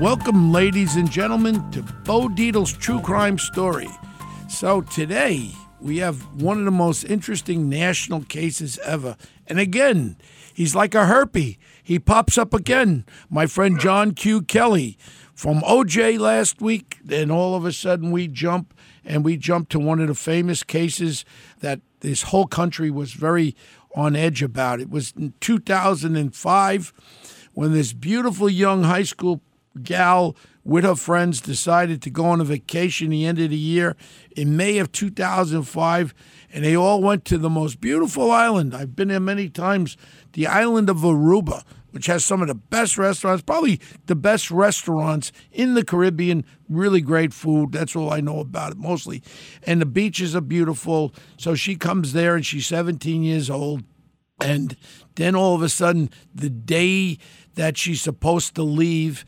Welcome, ladies and gentlemen, to Bo Dietl's True Crime Story. So, today we have one of the most interesting national cases ever. And again, he's like a herpy. He pops up again. My friend John Q. Kelly from OJ last week, and all of a sudden we jump and we jump to one of the famous cases that this whole country was very on edge about. It was in 2005 when this beautiful young high school gal with her friends decided to go on a vacation the end of the year in May of 2005 and they all went to the most beautiful island. I've been there many times, the island of Aruba, which has some of the best restaurants, probably the best restaurants in the Caribbean, really great food. That's all I know about it mostly. And the beaches are beautiful. So she comes there and she's 17 years old and then all of a sudden the day that she's supposed to leave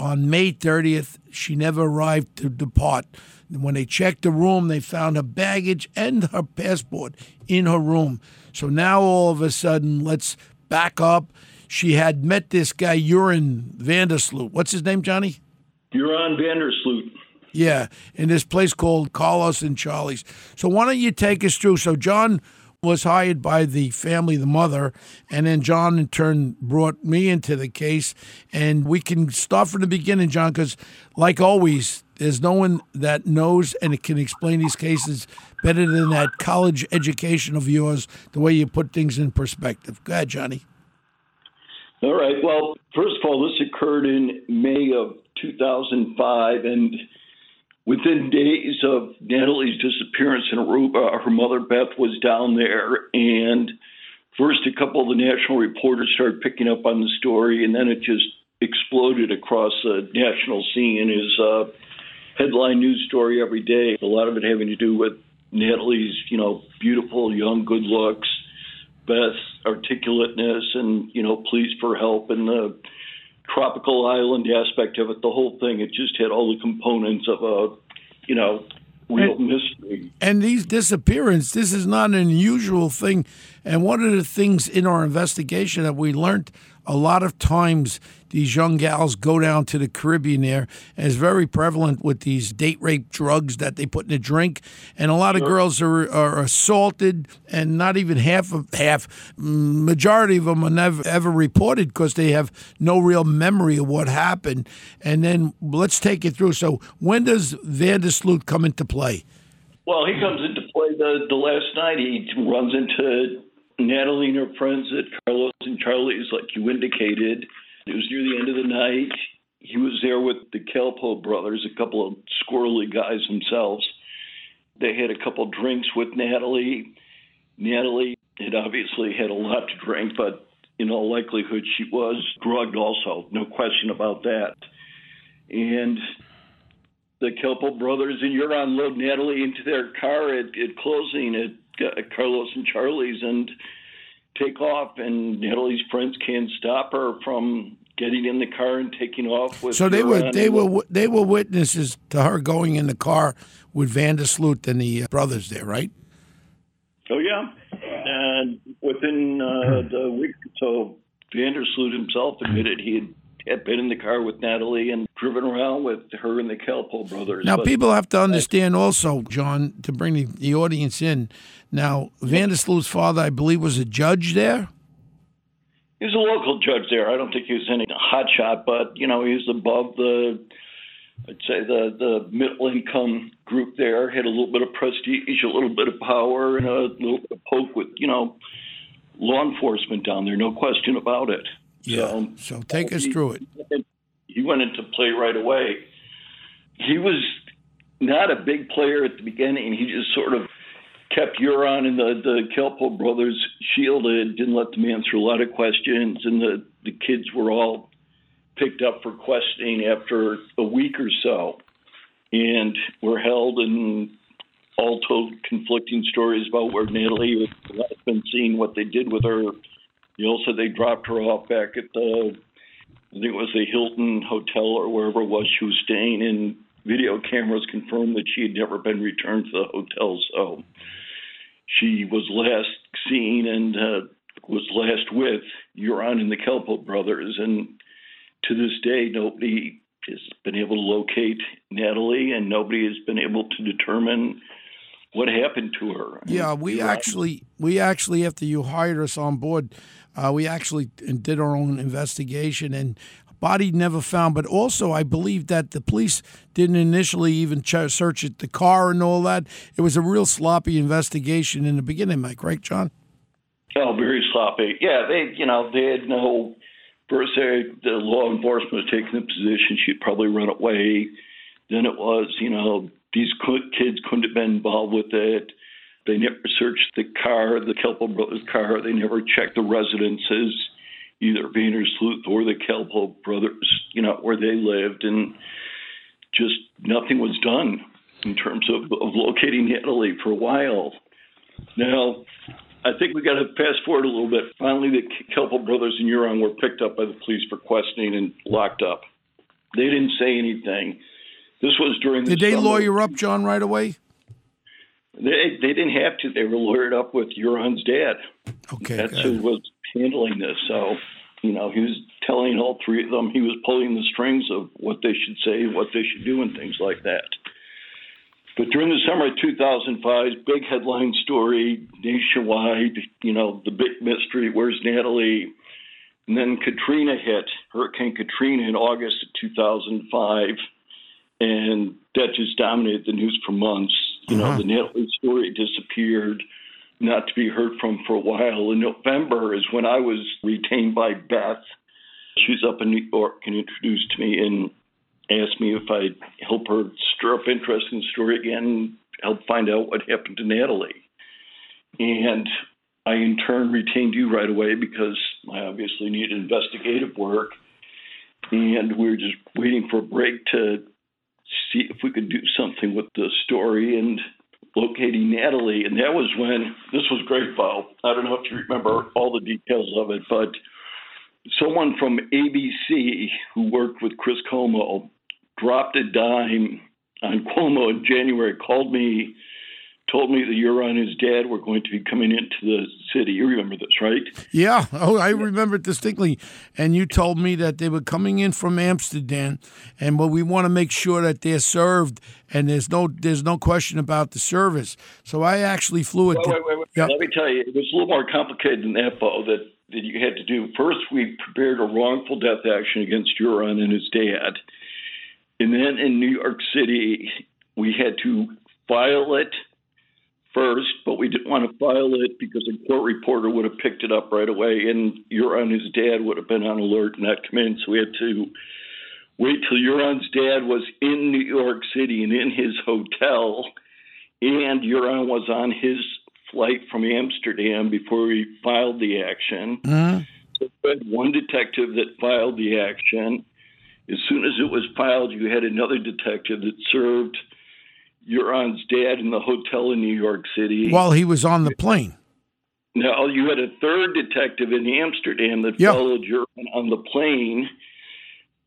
on May 30th, she never arrived to depart. When they checked the room, they found her baggage and her passport in her room. So now all of a sudden, let's back up. She had met this guy, Joran Vandersloot. What's his name, Johnny? Joran Vandersloot. Yeah, in this place called Carlos and Charlie's. So why don't you take us through? So John was hired by the family, the mother, and then John in turn brought me into the case. And we can start from the beginning, John, because like always, there's no one that knows and can explain these cases better than that college education of yours, the way you put things in perspective. Go ahead, Johnny. All right. Well, first of all, this occurred in May of 2005, and within days of Natalee's disappearance in Aruba, her mother Beth was down there, and first a couple of the national reporters started picking up on the story, and then it just exploded across the national scene as a headline news story every day. A lot of it having to do with Natalee's, you know, beautiful young good looks, Beth's articulateness, and you know, pleas for help, and the tropical island aspect of it, the whole thing. It just had all the components of a, you know, real And- mystery. And these disappearances, this is not an unusual thing. And one of the things in our investigation that we learned a lot of times these young gals go down to the Caribbean there, and it's very prevalent with these date rape drugs that they put in a drink. And a lot of girls are, are assaulted, and not even half of half, majority of them are never ever reported because they have no real memory of what happened. And then let's take it through. So when does Vandersloot come into play? Well, he comes into play the the last night. He runs into Natalee and her friends at Carlos and Charlie's, like you indicated. It was near the end of the night. He was there with the Kalpoe brothers, a couple of squirrely guys themselves. They had a couple drinks with Natalee. Natalee had obviously had a lot to drink, but in all likelihood, she was drugged also. No question about that. And the Kalpoe brothers and Joran load Natalee into their car at, at closing at, uh, Carlos and Charlie's and take off. And Natalee's friends can't stop her from getting in the car and taking off with. So they were they were they were witnesses to her going in the car with Vandersloot and the uh, brothers there, right? Oh yeah, and within uh, the week or so, Vandersloot himself admitted he had, had been in the car with Natalee and driven around with her and the Kalpoe brothers. Now But- people have to understand also, John, to bring the, the audience in. Now Vandersloot's father, I believe, was a judge there. He was a local judge there. I don't think he was any hotshot, but you know, he was above the, I'd say the the middle income group there. Had a little bit of prestige, a little bit of power, and a little bit of poke with you know, law enforcement down there. No question about it. Yeah. So take us he- through it. He went into play right away. He was not a big player at the beginning. He just sort of kept Joran and the the Kalpoe brothers shielded, didn't let them answer a lot of questions, and the the kids were all picked up for questioning after a week or so, and were held and all told conflicting stories about where Natalee has been seen, what they did with her. They also they dropped her off back at the, I think it was the Hilton Hotel or wherever it was she was staying, and video cameras confirmed that she had never been returned to the hotel. So she was last seen and uh, was last with Joran and the Kalpoe brothers, and to this day, nobody has been able to locate Natalee, and nobody has been able to determine what happened to her. Yeah, we actually we actually after you hired us on board, uh, we actually did our own investigation and body never found. But also, I believe that the police didn't initially even ch- search the car and all that. It was a real sloppy investigation in the beginning, Mike. Right, John? Oh, very sloppy. Yeah, they you know they had no. First, they, the law enforcement was taking the position she'd probably run away. Then it was, you know, these kids couldn't have been involved with it. They never searched the car, the Kalpoe brothers' car. They never checked the residences, either Vandersloot or the Kalpoe brothers, you know, where they lived. And just nothing was done in terms of, of locating Natalee for a while. Now, I think we got to fast forward a little bit. Finally, the Kalpoe brothers and Joran were picked up by the police for questioning and locked up. They didn't say anything. This was during. The Did they summer. lawyer up John right away? They they didn't have to. They were lawyered up with Joran's dad. Okay, That's who was handling this. So, you know, he was telling all three of them. He was pulling the strings of what they should say, what they should do, and things like that. But during the summer of 2005, big headline story nationwide. You know, the big mystery. Where's Natalee? And then Katrina hit, Hurricane Katrina in August of 2005, and that just dominated the news for months. You know, uh-huh. the Natalee story disappeared, not to be heard from for a while. In November is when I was retained by Beth. She's up in New York and introduced me and asked me if I'd help her stir up interest in the story again, help find out what happened to Natalee. And I, in turn, retained you right away because I obviously needed investigative work. And we were just waiting for a break to see if we could do something with the story and locating Natalee. And that was when this was great, Bo. I don't know if you remember all the details of it, but someone from ABC who worked with Chris Cuomo dropped a dime on Cuomo in January, called me, told me that Joran and his dad were going to be coming into the city. You remember this, right? Yeah. Oh, I remember it distinctly. And you told me that they were coming in from Amsterdam, and well, we want to make sure that they're served, and there's no there's no question about the service. So I actually flew it. Wait, wait, wait, wait. Yeah. Let me tell you, it was a little more complicated than that, Bo, that, that you had to do. First, we prepared a wrongful death action against Joran and his dad. And then in New York City, we had to file it first, but we didn't want to file it because a court reporter would have picked it up right away, and Joran, his dad, would have been on alert and not come in. So we had to wait till Joran's dad was in New York City and in his hotel, and Joran was on his flight from Amsterdam before we filed the action. Mm-hmm. So we had one detective that filed the action. As soon as it was filed, you had another detective that served Joran's dad in the hotel in New York City. While he was on the plane. Now you had a third detective in Amsterdam that Yeah. followed Joran on the plane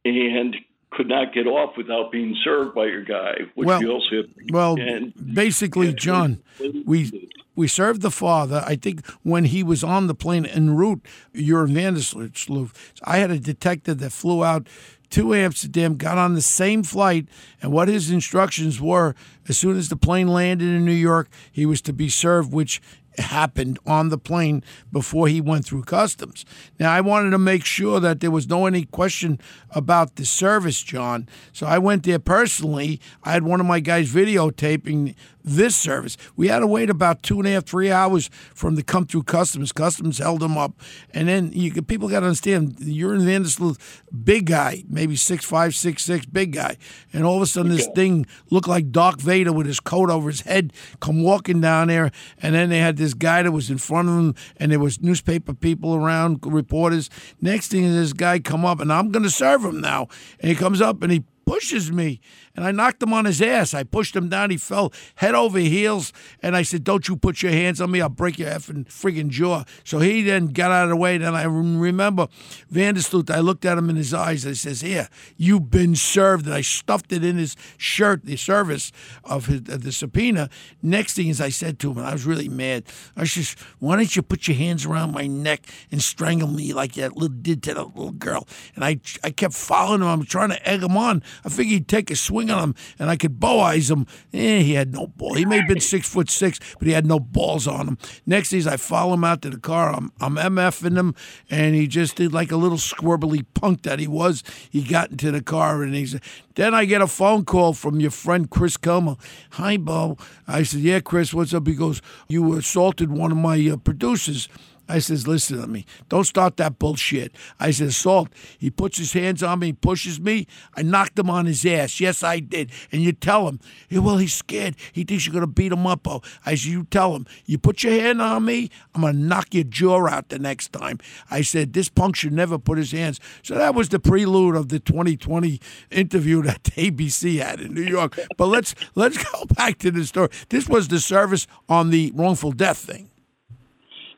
and could not get off without being served by your guy, which Well- have. Well, and basically, John, we we served the father. I think when he was on the plane en route, Joran Vandersloot. I had a detective that flew out to Amsterdam, got on the same flight, and what his instructions were: as soon as the plane landed in New York, he was to be served, which happened on the plane before he went through customs. Now, I wanted to make sure that there was no any question about the service, John. So I went there personally. I had one of my guys videotaping this service. We had to wait about two and a half, three hours from the come through customs. Customs held them up, and then you people got to understand Joran Vandersloot, big guy, maybe six five, six six, big guy, and all of a sudden this thing looked like Darth Vader with his coat over his head, come walking down there, and then they had this guy that was in front of him, and there was newspaper people around, reporters. Next thing is this guy come up, and I'm going to serve him now, and he comes up and he pushes me and I knocked him on his ass. I pushed him down. He fell head over heels. And I said, Don't you put your hands on me. I'll break your effing friggin' jaw. So he then got out of the way. Then I remember Vandersloot, I looked at him in his eyes. I says, Here, you've been served. And I stuffed it in his shirt, the service of, his, of the subpoena. Next thing is I said to him, and I was really mad. I says, Why don't you put your hands around my neck and strangle me like that little did to that little girl? And I, I kept following him. I'm trying to egg him on. I figured he'd take a swing on him and I could bow eyes him. Eh, he had no ball. He may have been six foot six, but he had no balls on him. Next is I follow him out to the car. I'm, I'm MFing him, and he just did like a little squirrely punk that he was. He got into the car and he's. Then I get a phone call from your friend Chris Kilmer. Hi, Bo. I said, Yeah, Chris, what's up? He goes, You assaulted one of my uh, producers. I says, listen to me. Don't start that bullshit. I says, Salt, he puts his hands on me, pushes me. I knocked him on his ass. Yes, I did. And you tell him, yeah, well, he's scared. He thinks you're going to beat him up. Oh. I said, you tell him, you put your hand on me, I'm going to knock your jaw out the next time. I said, this punk should never put his hands. So that was the prelude of the 2020 interview that ABC had in New York. But let's let's go back to the story. This was the service on the wrongful death thing.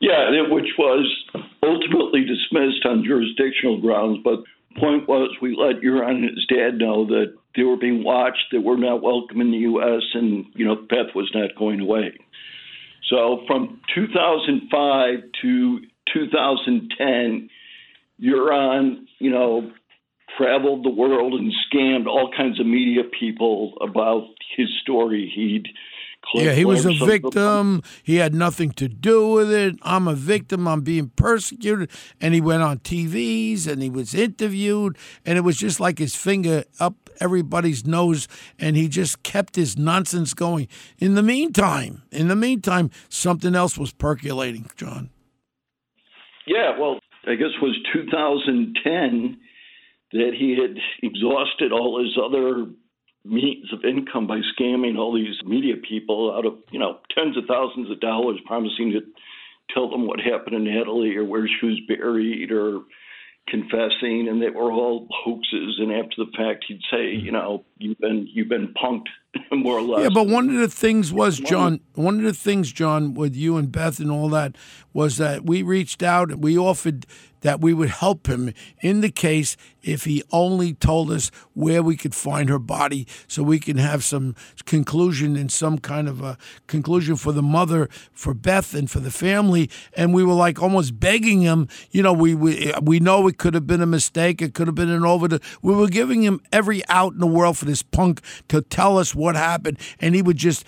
Yeah, which was ultimately dismissed on jurisdictional grounds. But point was, we let Joran and his dad know that they were being watched, that we're not welcome in the U.S., and you know Beth was not going away. So from 2005 to 2010, Joran, you know, traveled the world and scammed all kinds of media people about his story. He'd yeah, he was a victim. He had nothing to do with it. I'm a victim. I'm being persecuted. And he went on TVs and he was interviewed. And it was just like his finger up everybody's nose. And he just kept his nonsense going. In the meantime, in the meantime, something else was percolating, John. Yeah, well, I guess it was 2010 that he had exhausted all his other means of income by scamming all these media people out of you know tens of thousands of dollars, promising to tell them what happened in Natalee or where she was buried or confessing, and they were all hoaxes. And after the fact, he'd say, mm-hmm. you know, you've been you've been punked more or less. Yeah, but one of the things was John. One of the things, John, with you and Beth and all that was that we reached out and we offered that we would help him in the case if he only told us where we could find her body so we can have some conclusion and some kind of a conclusion for the mother, for Beth, and for the family. And we were like almost begging him, you know, we, we, we know it could have been a mistake, it could have been an over. We were giving him every out in the world for this punk to tell us what happened. And he would just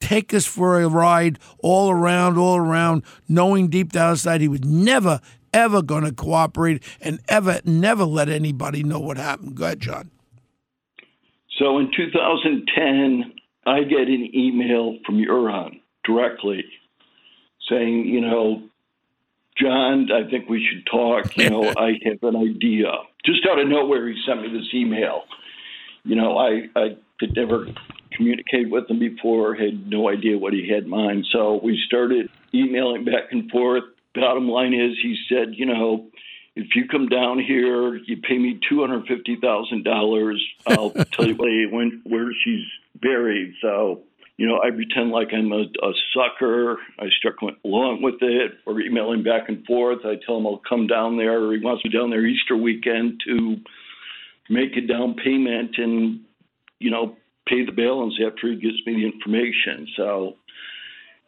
take us for a ride all around, all around, knowing deep down inside he would never, ever going to cooperate and ever, never let anybody know what happened. Go ahead, John. So in 2010, I get an email from Joran directly saying, you know, John, I think we should talk. You know, I have an idea. Just out of nowhere, he sent me this email. You know, I, I had never communicated with him before, had no idea what he had in mind. So we started emailing back and forth bottom line is, he said, you know, if you come down here, you pay me two hundred fifty thousand dollars. I'll tell you when where she's buried. So you know, I pretend like I'm a, a sucker. I start going along with it, or emailing back and forth. I tell him I'll come down there, or he wants me down there Easter weekend to make a down payment and you know pay the balance after he gives me the information. So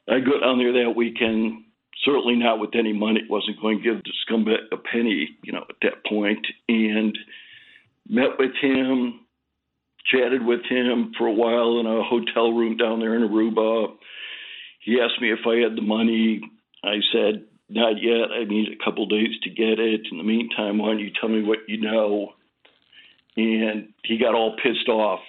I go down there that weekend certainly not with any money. It Wasn't going to give the scumbag a penny, you know, at that point. And met with him, chatted with him for a while in a hotel room down there in Aruba. He asked me if I had the money. I said, not yet. I need a couple days to get it. In the meantime, why don't you tell me what you know? And he got all pissed off.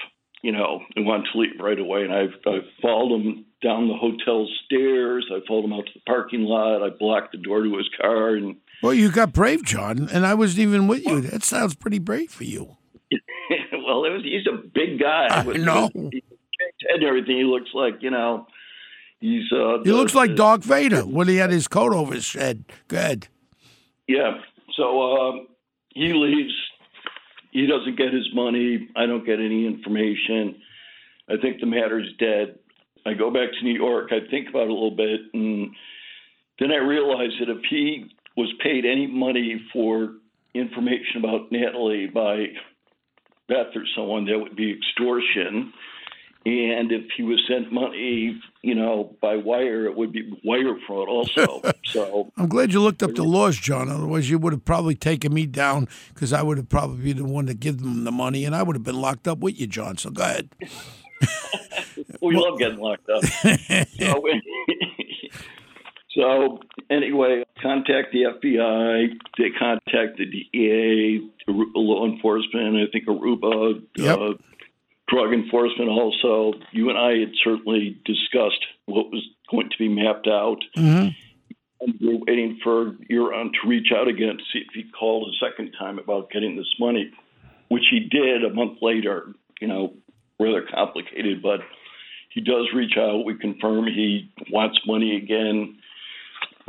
you know, and wanted to leave right away. And I, I followed him down the hotel stairs. I followed him out to the parking lot. I blocked the door to his car. And Well, you got brave, John, and I wasn't even with you. That sounds pretty brave for you. well, it was he's a big guy. I with, know. with his head and everything. He looks like you know. He's uh. He the- looks like Darth Vader when he had his coat over his head. Good. Yeah. So um, he leaves. He doesn't get his money. I don't get any information. I think the matter's dead. I go back to New York. I think about it a little bit, and then I realize that if he was paid any money for information about Natalee by Beth or someone, that would be extortion. And if he was sent money, you know, by wire, it would be wire fraud also. so I'm glad you looked up the laws, John. Otherwise, you would have probably taken me down because I would have probably been the one to give them the money, and I would have been locked up with you, John. So go ahead. we love getting locked up. so, so anyway, contact the FBI. They contact the DEA, law enforcement. I think Aruba, Yep. uh, drug enforcement. Also, you and I had certainly discussed what was going to be mapped out. Mhm. And we we're waiting for Joran to reach out again to see if he called a second time about getting this money, which he did a month later. You know, rather complicated, but he does reach out. We confirm he wants money again.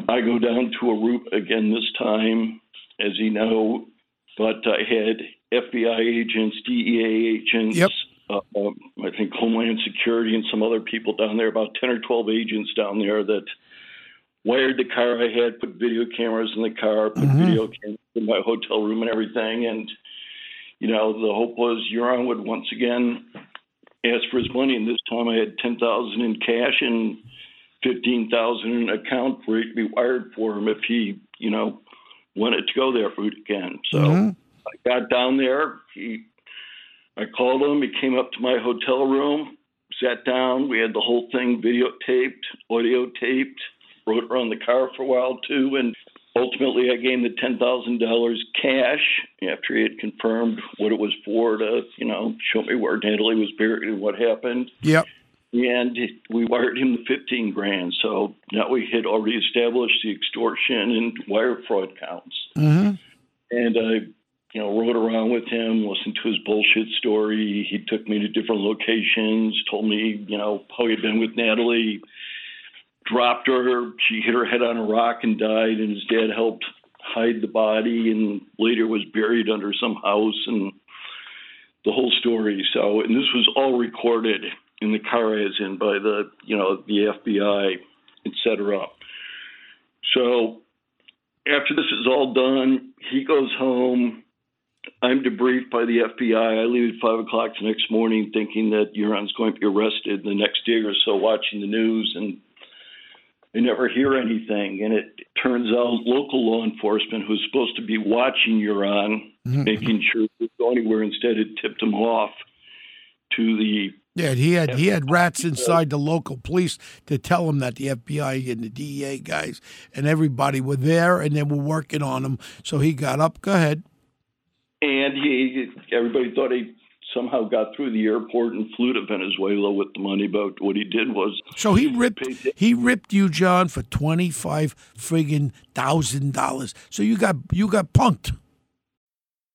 I go down to Aruba again this time, as you know, but I had FBI agents, DEA agents, Yep. uh, um, I think Homeland Security and some other people down there, about 10 or 12 agents down there that wired the car I had, put video cameras in the car, put video cameras in my hotel room and everything. And, you know, the hope was Joran would once again ask for his money. And this time I had 10000 in cash and 15000 in an account for it to be wired for him if he, you know, wanted to go that route again. So Mhm. I got down there. He, I called him. He came up to my hotel room, sat down. We had the whole thing videotaped, audio taped. Rode around the car for a while too, and ultimately I him the ten thousand dollars cash after he had confirmed what it was for to, you know, show me where Natalee was buried and what happened. Yep. And we wired him the fifteen grand. So now we had already established the extortion and wire fraud counts hmm and I, you know, rode around with him, listened to his bullshit story. He took me to different locations, told me, you know, how he'd been with Natalee, dropped her, she hit her head on a rock and died, and his dad helped hide the body, and later was buried under some house, and the whole story. So, and this was all recorded in the car as in by the, you know, the FBI, et cetera. So after this is all done, he goes home. I'm debriefed by the FBI. I leave at five o'clock the next morning, thinking that Joran's going to be arrested. The next day or so, watching the news, and I never hear anything. And it turns out local law enforcement, who's supposed to be watching Joran, mm-hmm. making sure he doesn't go anywhere, instead it tipped him off to the Yeah, he had he had rats inside the local police to tell him that the FBI and the DEA guys and everybody were there and they were working on him. So he got up. Go ahead. And he, everybody thought he somehow got through the airport and flew to Venezuela with the money. But what he did was, So he ripped he ripped you, John, for twenty five friggin' thousand dollars. So you got you got punked.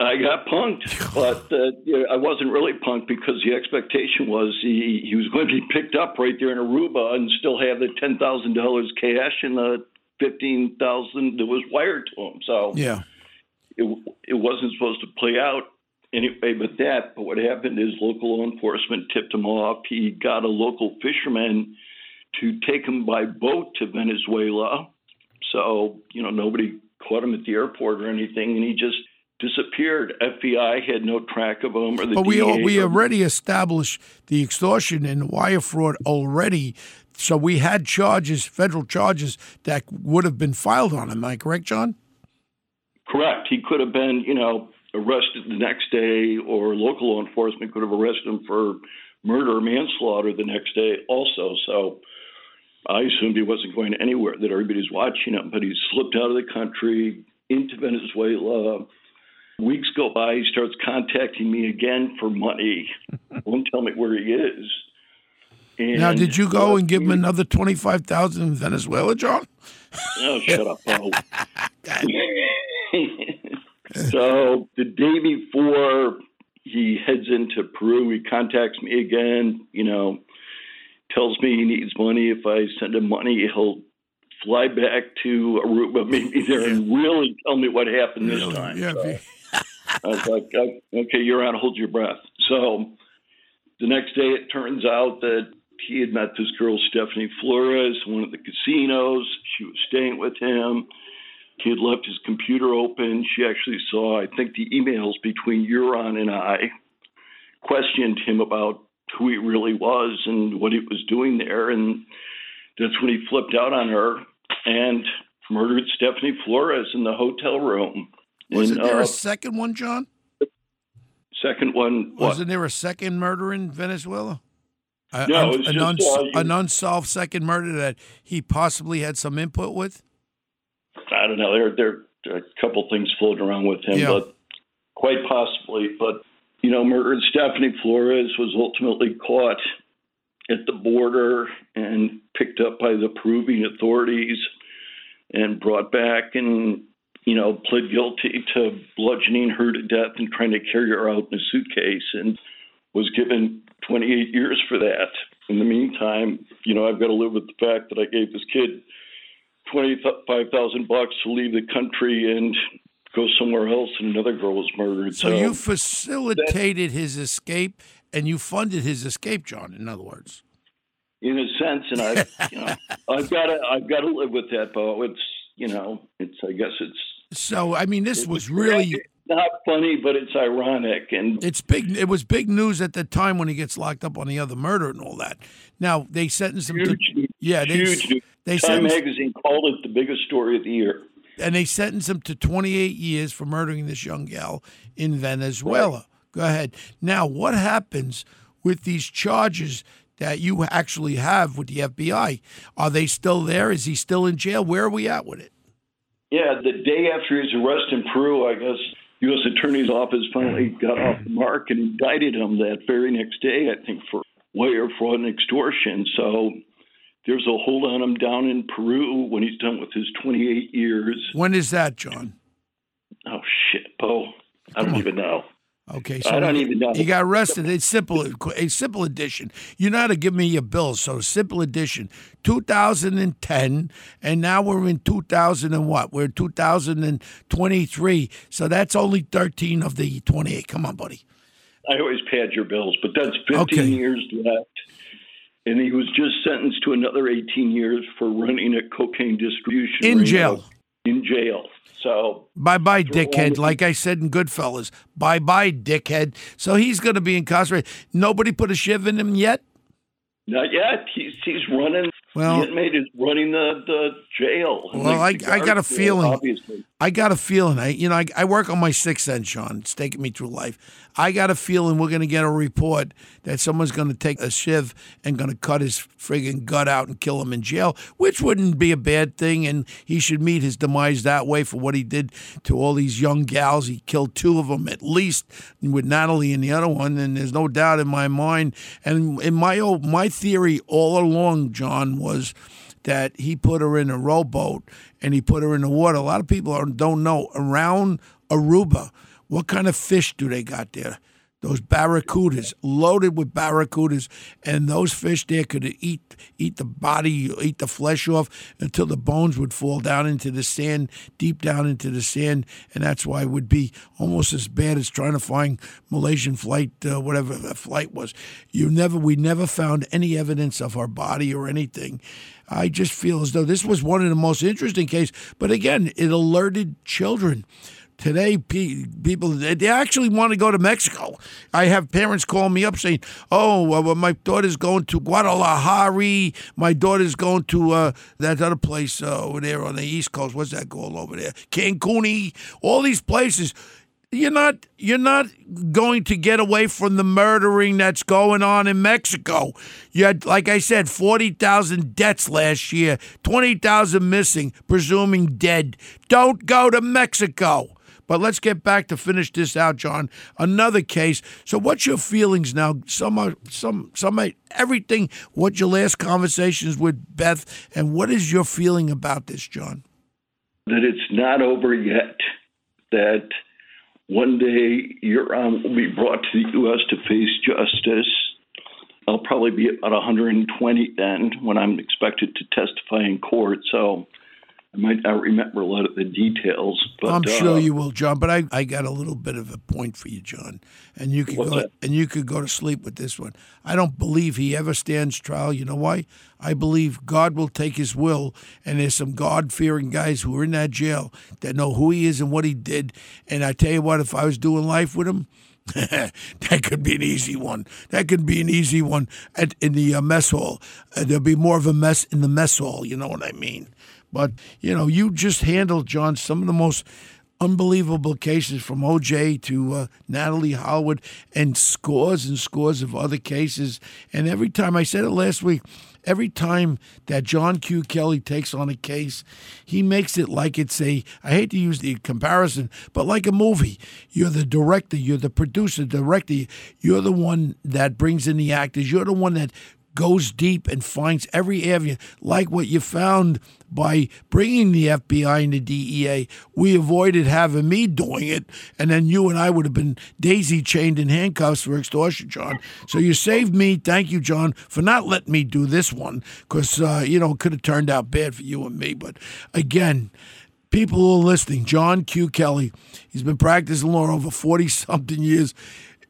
I got punked, but uh, you know, I wasn't really punked because the expectation was he, he was going to be picked up right there in Aruba and still have the ten thousand dollars cash and the fifteen thousand that was wired to him. So Yeah. it it wasn't supposed to play out anyway. But that, but what happened is local law enforcement tipped him off. He got a local fisherman to take him by boat to Venezuela. So you know nobody caught him at the airport or anything, and he just disappeared. FBI had no track of him, or the But we DA we already established the extortion and wire fraud already, so we had charges, federal charges that would have been filed on him. Am I correct, John? Correct. He could have been, you know, arrested the next day, or local law enforcement could have arrested him for murder manslaughter the next day, also. So I assumed he wasn't going anywhere, that everybody's watching him, but he slipped out of the country into Venezuela. Weeks go by, he starts contacting me again for money. Won't tell me where he is. And now, did you go and give him another twenty five thousand in Venezuela, John? Oh, shut up, Bo. so the day before he heads into Peru, he contacts me again. You know, tells me he needs money. If I send him money, he'll fly back to Aruba, meet me there, and really tell me what happened this time. Yeah. So I was like, oh, okay, you're on. Hold your breath. So the next day, it turns out that he had met this girl, Stephanie Flores, one of the casinos. She was staying with him. He had left his computer open. She actually saw, I think, the emails between Joran and I, questioned him about who he really was and what he was doing there. And that's when he flipped out on her and murdered Stephanie Flores in the hotel room. Wasn't there uh, a second one, John? second one? What? Wasn't there a second murder in Venezuela? A- No, an, an, just, uns- uh, an unsolved second murder that he possibly had some input with. I don't know. There, there, there are a couple things floating around with him, Yeah. but quite possibly. But you know, murdered Stephanie Flores was ultimately caught at the border and picked up by the Peruvian authorities and brought back and you know pled guilty to bludgeoning her to death and trying to carry her out in a suitcase and was given 28 years for that. In the meantime, you know, I've got to live with the fact that I gave this kid twenty-five thousand bucks to leave the country and go somewhere else, and another girl was murdered. So you facilitated his escape and you funded his escape, John. In other words, in a sense, and I, you know, I've got to, I've got to live with that, Bo. It's, you know, it's, I guess it's. So I mean, this was really not funny, but it's ironic, and it's big. It was big news at the time when he gets locked up on the other murder and all that. Now they sentenced him to yeah, they huge. they Time magazine called it the biggest story of the year. and they sentenced him to 28 years for murdering this young gal in Venezuela. Go ahead. Now, what happens with these charges that you actually have with the FBI? Are they still there? Is he still in jail? Where are we at with it? Yeah, the day after his arrest in Peru, I guess U.S. Attorney's Office finally got off the mark and indicted him that very next day, I think, for wire fraud and extortion. So there's a hold on him down in Peru when he's done with his 28 years. When is that, John? Oh, shit, Bo. I don't even know. Okay, so I don't even know. He got arrested. It's simple. A simple addition. You know how to give me your bills. So simple addition. 2010, and now we're in 2000 and what? We're in 2023. So that's only 13 of the 28. Come on, buddy. I always pad your bills, but that's 15 Okay. years left. And he was just sentenced to another 18 years for running a cocaine distribution In jail. In jail. So Bye bye, dickhead. Like I said in Goodfellas. Bye bye, dickhead. So he's going to be incarcerated. Nobody put a shiv in him yet? Not yet. He's he's running. Well- the inmate is running the the jail. Well, I- I got a feeling- Obviously, I got a feeling. I, you know, I, I work on my sixth sense, Sean. It's taking me through life. I got a feeling we're going to get a report that someone's going to take a shiv and going to cut his friggin' gut out and kill him in jail, which wouldn't be a bad thing. And he should meet his demise that way for what he did to all these young gals. He killed two of them at least, with Natalee and the other one. And there's no doubt in my mind. And in my old, my theory all along, John, was that he put her in a rowboat and he put her in the water. A lot of people don't know around Aruba what kind of fish do they got there. Those barracudas, loaded with barracudas, and those fish there could eat eat the body, eat the flesh off until the bones would fall down into the sand, deep down into the sand, and that's why it would be almost as bad as trying to find Malaysian flight, uh, whatever the flight was. You never, we never found any evidence of our body or anything. I just feel as though this was one of the most interesting cases, but again, it alerted children today people they actually want to go to Mexico. I have parents call me up saying, "Oh, well, my daughter's going to Guadalajara. My daughter's going to uh, that other place uh, over there on the East Coast. What's that called over there? Cancun. All these places." You're not you're not going to get away from the murdering that's going on in Mexico. You had, like I said, forty thousand deaths last year, twenty thousand missing, presuming dead. Don't go to Mexico. But let's get back to finish this out, John. Another case. So, what's your feelings now? Some, are- some, some, everything. What your last conversations with Beth, and what is your feeling about this, John? that it's not over yet, that one day Joran will be brought to the U.S. to face justice. I'll probably be about 120 then when I'm expected to testify in court, so might not remember a lot of the details. But I'm sure uh, you will, John. But I, I got a little bit of a point for you, John, and you could go that? and you could go to sleep with this one. I don't believe he ever stands trial. You know why? I believe God will take his will, and there's some God fearing guys who are in that jail that know who he is and what he did. And I tell you what, if I was doing life with him. that could be an easy one. That could be an easy one at, in the uh, mess hall. Uh, there'll be more of a mess in the mess hall. You know what I mean? But you know, you just handled John some of the most unbelievable cases from OJ to uh, Natalee Howard and scores and scores of other cases. And every time I said it last week, every time that John Q. Kelly takes on a case, he makes it like it's a, I hate to use the comparison, but like a movie. You're the director, you're the producer, director, you're the one that brings in the actors, you're the one that goes deep and finds every avenue, like what you found by bringing the FBI and the DEA. We avoided having me doing it, and then you and I would have been daisy chained in handcuffs for extortion, John. So you saved me. Thank you, John, for not letting me do this one, because uh, you know it could have turned out bad for you and me. But again. People who are listening, John Q. Kelly, he's been practicing law over 40 something years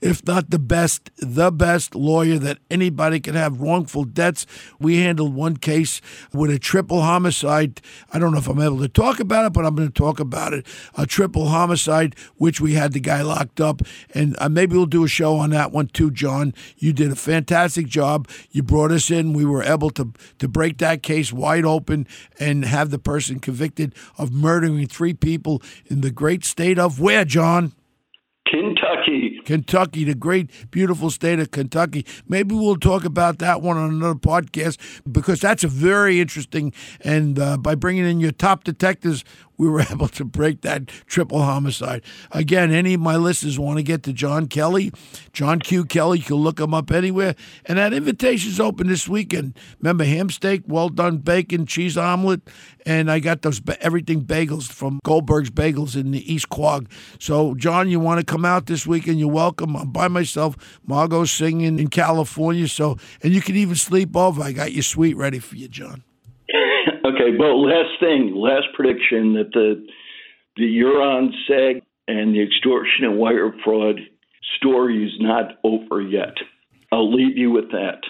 if not the best, the best lawyer that anybody can have. Wrongful deaths. We handled one case with a triple homicide. I don't know if I'm able to talk about it, but I'm going to talk about it. A triple homicide, which we had the guy locked up. And uh, maybe we'll do a show on that one too, John. You did a fantastic job. You brought us in. We were able to, to break that case wide open and have the person convicted of murdering three people in the great state of where, John? Kentucky. Kentucky, the great, beautiful state of Kentucky. Maybe we'll talk about that one on another podcast because that's a very interesting. And uh, by bringing in your top detectives, we were able to break that triple homicide. Again, any of my listeners want to get to John Kelly, John Q. Kelly, you can look him up anywhere. And that invitation's open this weekend. Remember, ham steak, well done bacon, cheese omelet, and I got those everything bagels from Goldberg's Bagels in the East Quogue. So, John, you want to come out this weekend? You're welcome. I'm by myself. Margot's singing in California, so and you can even sleep over. I got your suite ready for you, John. Okay, but last thing, last prediction that the the Joran seg and the extortion and wire fraud story is not over yet. I'll leave you with that.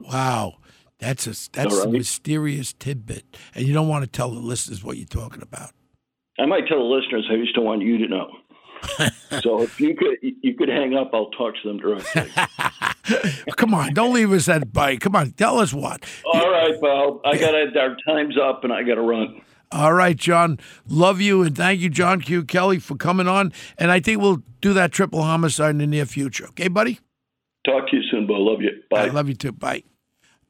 Wow. That's a that's All a mysterious tidbit, and you don't want to tell the listeners what you're talking about. I might tell the listeners. I just don't want you to know. so if you could, you could hang up. I'll talk to them directly. Come on, don't leave us that bite. Come on, tell us what. All right, Bob. I got. Our time's up, and I got to run. All right, John. Love you and thank you, John Q. Kelly, for coming on. And I think we'll do that triple homicide in the near future. Okay, buddy? Talk to you soon, Bo. Love you. Bye. I love you too. Bye.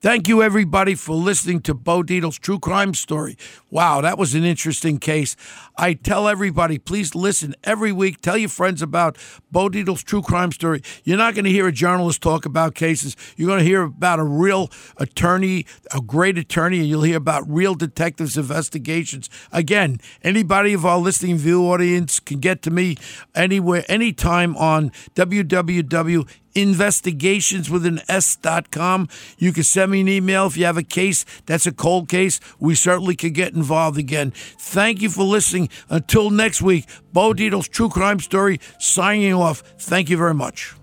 Thank you, everybody, for listening to Bo Dietl's true crime story. Wow, that was an interesting case. I tell everybody, please listen every week. Tell your friends about Bo Dietl's true crime story. You're not going to hear a journalist talk about cases. You're going to hear about a real attorney, a great attorney, and you'll hear about real detectives' investigations. Again, anybody of our listening view audience can get to me anywhere, anytime on www investigations with an S.com. You can send me an email if you have a case that's a cold case. We certainly could get involved again. Thank you for listening. Until next week, Bo Dietl's True Crime Story signing off. Thank you very much.